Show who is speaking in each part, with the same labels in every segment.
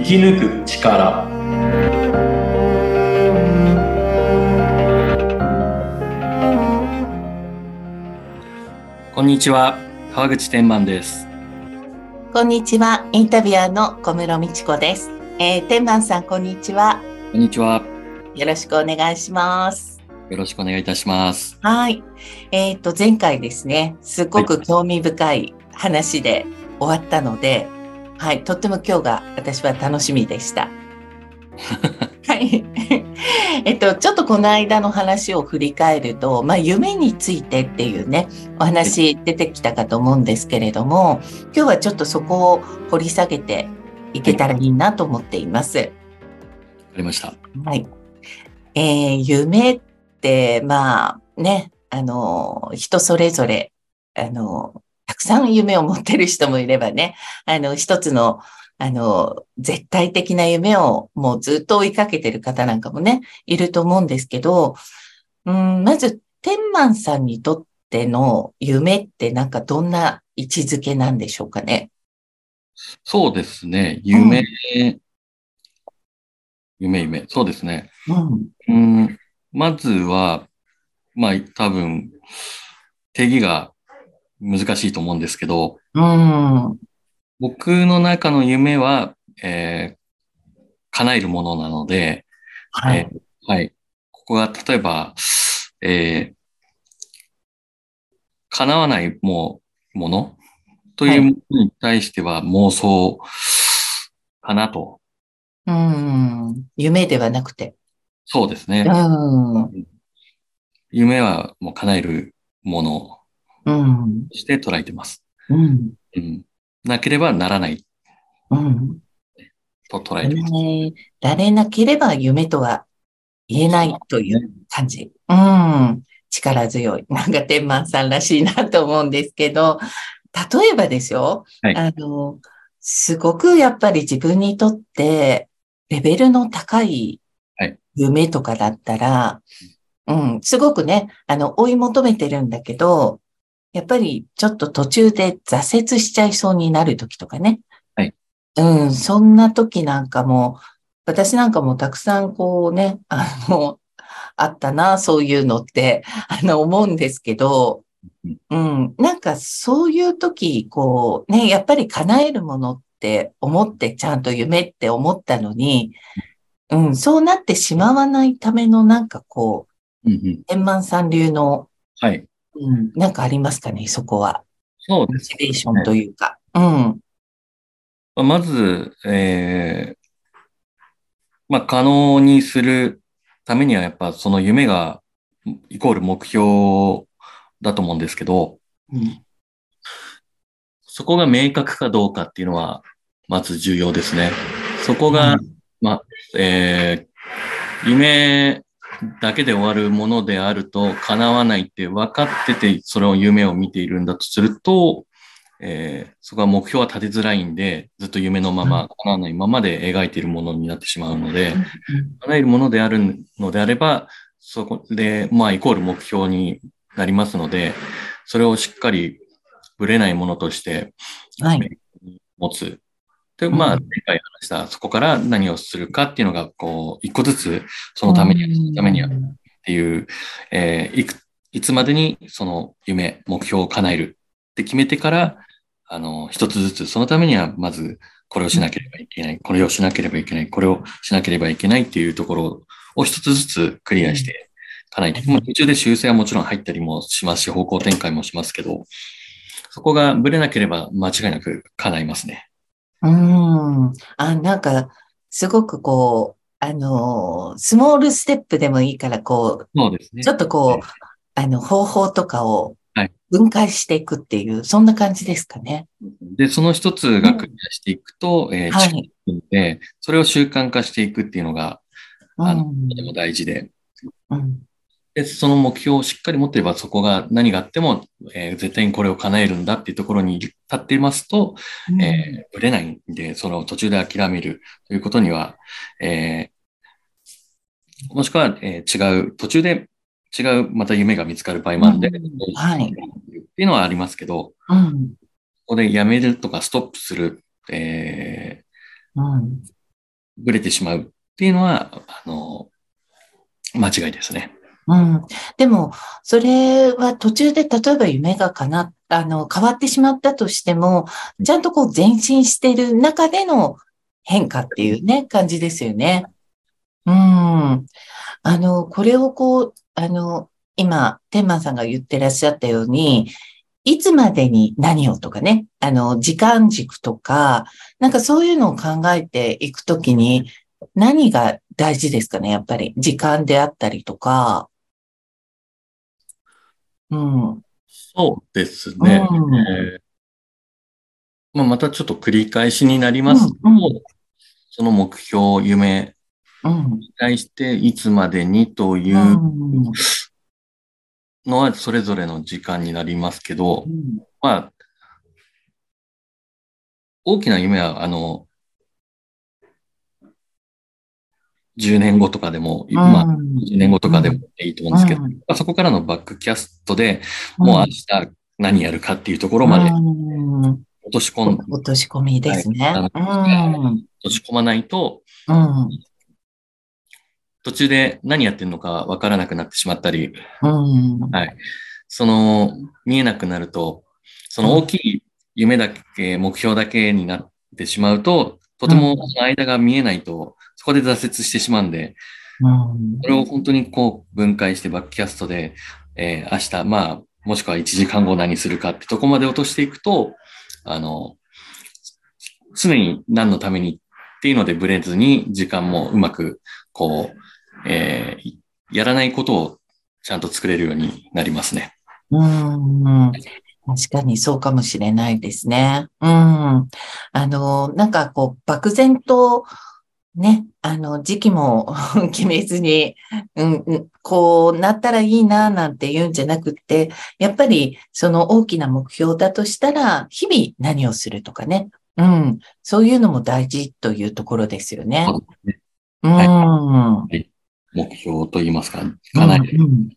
Speaker 1: 生き抜く力。こんにちは。川口天満です。
Speaker 2: こんにちは。インタビュアーの小室美智子です、えー、天満さんこんにちは。
Speaker 1: こんにちは。
Speaker 2: よろしくお願いします。
Speaker 1: よろしくお願いいたします。
Speaker 2: はい。えっ、と前回ですねすごく興味深い話で終わったので、はい、はい、とっても今日が私は楽しみでしたはい。えっと、ちょっとこの間の話を振り返ると、まあ、夢についてっていうね、お話出てきたかと思うんですけれども、今日はちょっとそこを掘り下げていけたらいいなと思っています。わ、はい、か
Speaker 1: りました。
Speaker 2: はい。えー、夢って、まあね、あの、人それぞれ、あの、たくさん夢を持ってる人もいればね、あの、一つのあの、絶対的な夢をもうずっと追いかけてる方なんかもね、いると思うんですけど、うん、まず、天満さんにとっての夢ってなんかどんな位置づけなんでしょうかね？
Speaker 1: そうですね。夢、うん、夢、夢。そうですね。
Speaker 2: うん、
Speaker 1: うんまずは、まあ多分、定義が難しいと思うんですけど、
Speaker 2: うん、
Speaker 1: 僕の中の夢は、えー、叶えるものなので、
Speaker 2: はい、
Speaker 1: えー、はい。ここが、例えば、えー、叶わないももの？というものに対しては妄想かなと。
Speaker 2: うん、夢ではなくて。
Speaker 1: そうですね。
Speaker 2: うん、
Speaker 1: 夢はもう叶えるものして捉えてます。
Speaker 2: うん
Speaker 1: うんなければならない。
Speaker 2: うん。
Speaker 1: と捉えています。
Speaker 2: られなければ夢とは言えないという感じ。うん。力強い。なんか天満さんらしいなと思うんですけど、例えばですよ。
Speaker 1: はい、
Speaker 2: あの、すごくやっぱり自分にとってレベルの高い夢とかだったら、はい、うん、すごくね、あの、追い求めてるんだけど、やっぱりちょっと途中で挫折しちゃいそうになる時とかね。
Speaker 1: はい。
Speaker 2: うん、そんな時なんかも、私なんかもたくさんこうね、あの、あったな、そういうのって、あの、思うんですけど、うん、なんかそういう時、こうね、やっぱり叶えるものって思ってちゃんと夢って思ったのに、うん、そうなってしまわないためのなんかこ
Speaker 1: う、うん
Speaker 2: 円満さん流の、
Speaker 1: はい。
Speaker 2: うん、なんかありますかね、そこは。
Speaker 1: そうです、
Speaker 2: ね。モチベーションというか。うん。
Speaker 1: まず、えー、まあ、可能にするためには、やっぱその夢が、イコール目標だと思うんですけど、
Speaker 2: うん、
Speaker 1: そこが明確かどうかっていうのは、まず重要ですね。そこが、うん、まあ、えー、夢だけで終わるものであると叶わないって分かってて、それを夢を見ているんだとすると、えー、そこは目標は立てづらいんで、ずっと夢のまま、叶わないままで描いているものになってしまうので、叶えるものであるのであれば、そこで、まあ、イコール目標になりますので、それをしっかりぶれないものとして、
Speaker 2: はい、
Speaker 1: 持つ。で、まあ、前回話した、そこから何をするかっていうのが、こう、一個ずつ、そのためには、そのためにはっていう、えー、いく、いつまでにその夢、目標を叶えるって決めてから、あの、一つずつ、そのためには、まず、これをしなければいけない、これをしなければいけない、これをしなければいけないっていうところを一つずつクリアして叶えて、まあ、途中で修正はもちろん入ったりもしますし、方向転換もしますけど、そこがぶれなければ間違いなく叶いますね。
Speaker 2: うん。あ、なんか、すごくこう、あの、スモールステップでもいいから、こ
Speaker 1: う、そうですね。
Speaker 2: ちょっとこう、あの、方法とかを分解していくっていう、はい、そんな感じですかね。
Speaker 1: で、その一つがクリアしていくと、うん、えー、はい、で、それを習慣化していくっていうのが、あの、とても大事で、
Speaker 2: うん、
Speaker 1: で、その目標をしっかり持っていれば、そこが何があっても、えー、絶対にこれを叶えるんだっていうところに立っていますと、うん、えー、ぶれないんで、その途中で諦めるということには、えー、もしくは、えー、違う、途中で違うまた夢が見つかる場合もあるんで、
Speaker 2: うん、はい。
Speaker 1: っていうのはありますけど、
Speaker 2: うん、
Speaker 1: ここでやめるとかストップする、え
Speaker 2: ー、うん、
Speaker 1: ぶれてしまうっていうのは、あの、間違いですね。
Speaker 2: うん。でも、それは途中で例えば夢がかな、あの、変わってしまったとしても、ちゃんとこう前進してる中での変化っていうね、感じですよね。うん。あの、これをこう、あの、今、天満さんが言ってらっしゃったように、いつまでに何をとかね、あの、時間軸とか、なんかそういうのを考えていくときに、何が大事ですかね、やっぱり。時間であったりとか。うん。
Speaker 1: そうですね。
Speaker 2: うん
Speaker 1: えーまあ、またちょっと繰り返しになりますと、
Speaker 2: うんうん
Speaker 1: その目標、夢
Speaker 2: うん。
Speaker 1: に対していつまでにといううんのはそれぞれの時間になりますけど、まあ、大きな夢は、あの、10年後とかでも、まあ、10年後とかでもいいと思うんですけど、
Speaker 2: うん
Speaker 1: まあ、そこからのバックキャストでもう明日何やるかっていうところまで
Speaker 2: うん
Speaker 1: 落とし込ん、
Speaker 2: 落とし込みですね。
Speaker 1: はい
Speaker 2: うん。
Speaker 1: 落とし込まないと、
Speaker 2: うん。
Speaker 1: 途中で何やってるのかわからなくなってしまったり、
Speaker 2: うん。
Speaker 1: はい。その、見えなくなると、その大きい夢だけ、目標だけになってしまうと、とてもその間が見えないと、そこで挫折してしまうんで、
Speaker 2: うん
Speaker 1: それを本当にこう分解してバックキャストで、えー明日、まあ、もしくは1時間後何するかってとこまで落としていくと、あの、常に何のためにっていうのでブレずに、時間もうまく、こう、えーやらないことをちゃんと作れるようになりますね。
Speaker 2: うん。確かにそうかもしれないですね。うん。あの、なんかこう、漠然と、ね、あの、時期も 決めずに、うん、うんこうなったらいいな、なんて言うんじゃなくって、やっぱりその大きな目標だとしたら、日々何をするとかね。うん。そういうのも大事というところですよね。
Speaker 1: そうですね
Speaker 2: うん。
Speaker 1: はい目標といいますか、かなり
Speaker 2: うんうん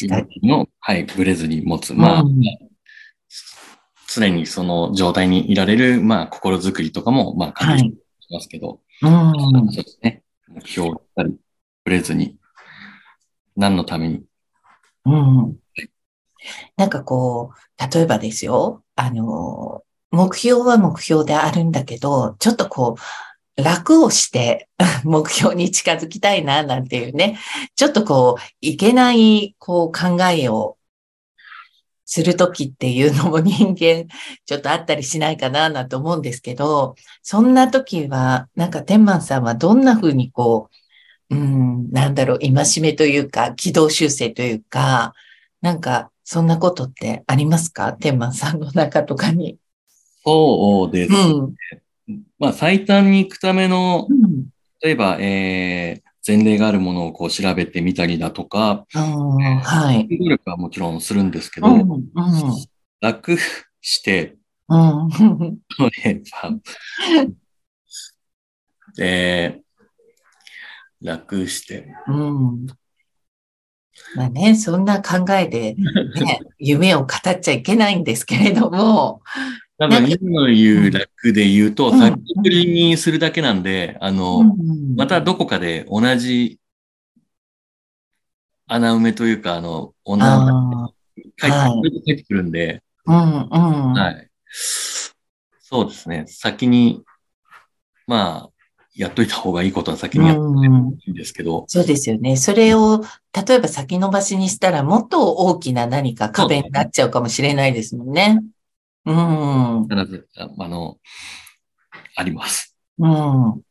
Speaker 2: 確かに。
Speaker 1: の、はい、ブレずに持つ。まあ、
Speaker 2: うん
Speaker 1: 常にその状態にいられる、まあ、心づくりとかも、まあ、感じしますけど、
Speaker 2: うん。
Speaker 1: そうですね。目標をたり、ブレずに、何のために？
Speaker 2: うん。なんかこう、例えばですよ、あの、目標は目標であるんだけど、ちょっとこう、楽をして 目標に近づきたいな、なんていうね、ちょっとこう、いけない、こう、考えをするときっていうのも 人間、ちょっとあったりしないかな、なんて思うんですけど、そんなときは、なんか天満さんはどんなふうにこう、うん、なんだろう、戒めというか、軌道修正というか、なんか、そんなことってありますか？天満さんの中とかに。
Speaker 1: そうです。
Speaker 2: うん。
Speaker 1: まあ、最短に行くための
Speaker 2: う、ん。
Speaker 1: 例えば、えー、前例があるものをこう調べてみたりだとか、
Speaker 2: はい。
Speaker 1: 努力はもちろんするんですけど、
Speaker 2: うん。うん。
Speaker 1: 楽して、
Speaker 2: うん。
Speaker 1: 楽して、
Speaker 2: うん。まあね、そんな考えで、ね、夢を語っちゃいけないんですけれども、
Speaker 1: 多分
Speaker 2: なんか
Speaker 1: 今の言う楽で言うと、
Speaker 2: うん
Speaker 1: 先送りにするだけなんで、あの、
Speaker 2: うん
Speaker 1: またどこかで同じ穴埋めというか、あの、同じ
Speaker 2: あ
Speaker 1: 帰って
Speaker 2: はい
Speaker 1: 帰ってくるんで、
Speaker 2: ーうん、うん。
Speaker 1: はい。そうですね。先に、まあ、やっといた方がいいことは先にやって
Speaker 2: うん
Speaker 1: いいんですけど、
Speaker 2: そうですよね。それを、例えば先延ばしにしたら、もっと大きな何か壁になっちゃうかもしれないですもんね。うん。
Speaker 1: 必ず、ああの、あります。
Speaker 2: うん。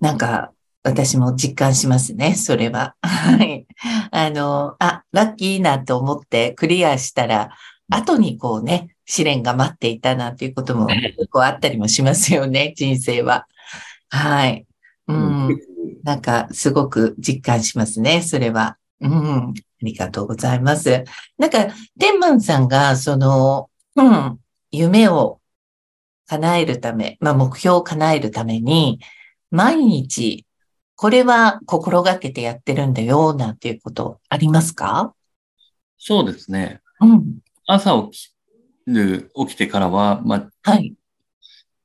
Speaker 2: なんか、私も実感しますね、それは。はい。あの、あ、ラッキーなと思ってクリアしたら、後にこうね、試練が待っていたなんていうことも結構あったりもしますよね、人生は。はい。うん。なんか、すごく実感しますね、それは。うん。ありがとうございます。なんか、天満さんが、その、うん、夢を叶えるため、まあ、目標を叶えるために、毎日、これは心がけてやってるんだよ、なんていうことありますか？
Speaker 1: そうですね。
Speaker 2: うん。
Speaker 1: 朝起きる、起きてからは、まあ、
Speaker 2: はい。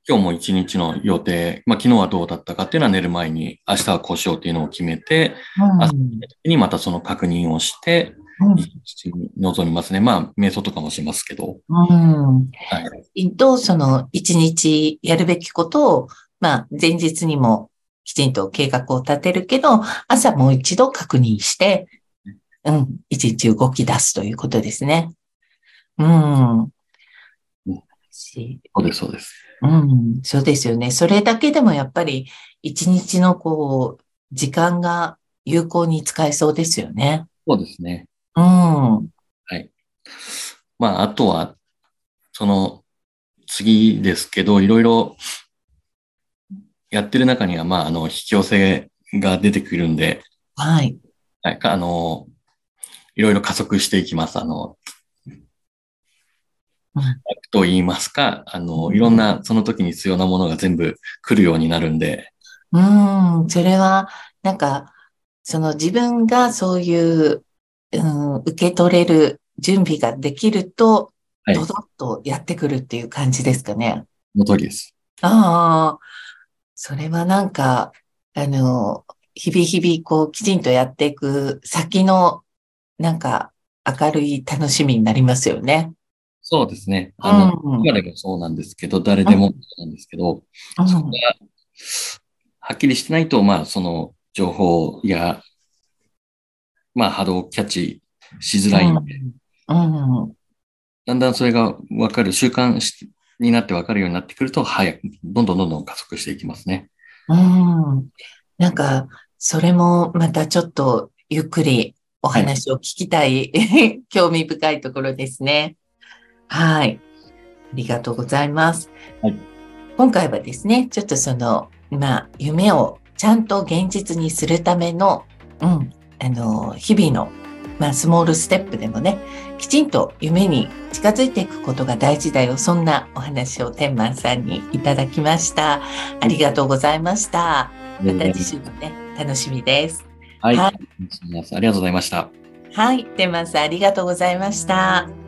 Speaker 1: 今日も一日の予定、まあ、昨日はどうだったかっていうのは寝る前に、明日はこうしようっていうのを決めて、朝にまたその確認をして、臨みますね。まあ、瞑想とかもしますけど。
Speaker 2: うん。はい。と、その一日やるべきことを、まあ、前日にもきちんと計画を立てるけど、朝もう一度確認して、うん、一日動き出すということですね。うん。
Speaker 1: そうです、そうです。
Speaker 2: うん、そうですよね。それだけでもやっぱり一日のこう、時間が有効に使えそうですよね。
Speaker 1: そうですね。
Speaker 2: うん。は
Speaker 1: い。まあ、あとは、その、次ですけど、いろいろやってる中には、まあ、あの、引き寄せが出てくるんで、
Speaker 2: はい。
Speaker 1: はい、あの、いろいろ加速していきます。あの、と言いますか、あの、いろんなその時に必要なものが全部来るようになるんで。
Speaker 2: うん、それは、なんか、その自分がそういう、うん、受け取れる準備ができると、ドドッとやってくるっていう感じですかね。
Speaker 1: の通りです。
Speaker 2: ああ、それはなんか、あの、日々日々こうきちんとやっていく先の、なんか明るい楽しみになりますよね。
Speaker 1: そうですね。あの、うん、今でもそうなんですけど、誰でもそうなんですけど、うん、そこがはっきりしてないと、まあ、その情報や、まあ、波動をキャッチしづらいんで、
Speaker 2: うん、
Speaker 1: だんだんそれがわかる、習慣になってわかるようになってくると、早く、どんどんどんどん加速していきますね。
Speaker 2: うん。なんか、それもまたちょっとゆっくりお話を聞きたい、はい、興味深いところですね。はい。ありがとうございます。
Speaker 1: はい、
Speaker 2: 今回はですね、ちょっとその、まあ、夢をちゃんと現実にするための、うん、あの、日々の、まあ、スモールステップでもね、きちんと夢に近づいていくことが大事だよ。そんなお話を天満さんにいただきました。ありがとうございました。また次週もね、楽しみです。
Speaker 1: はい。はい、ありがとうございました。
Speaker 2: はい。天満さん、ありがとうございました。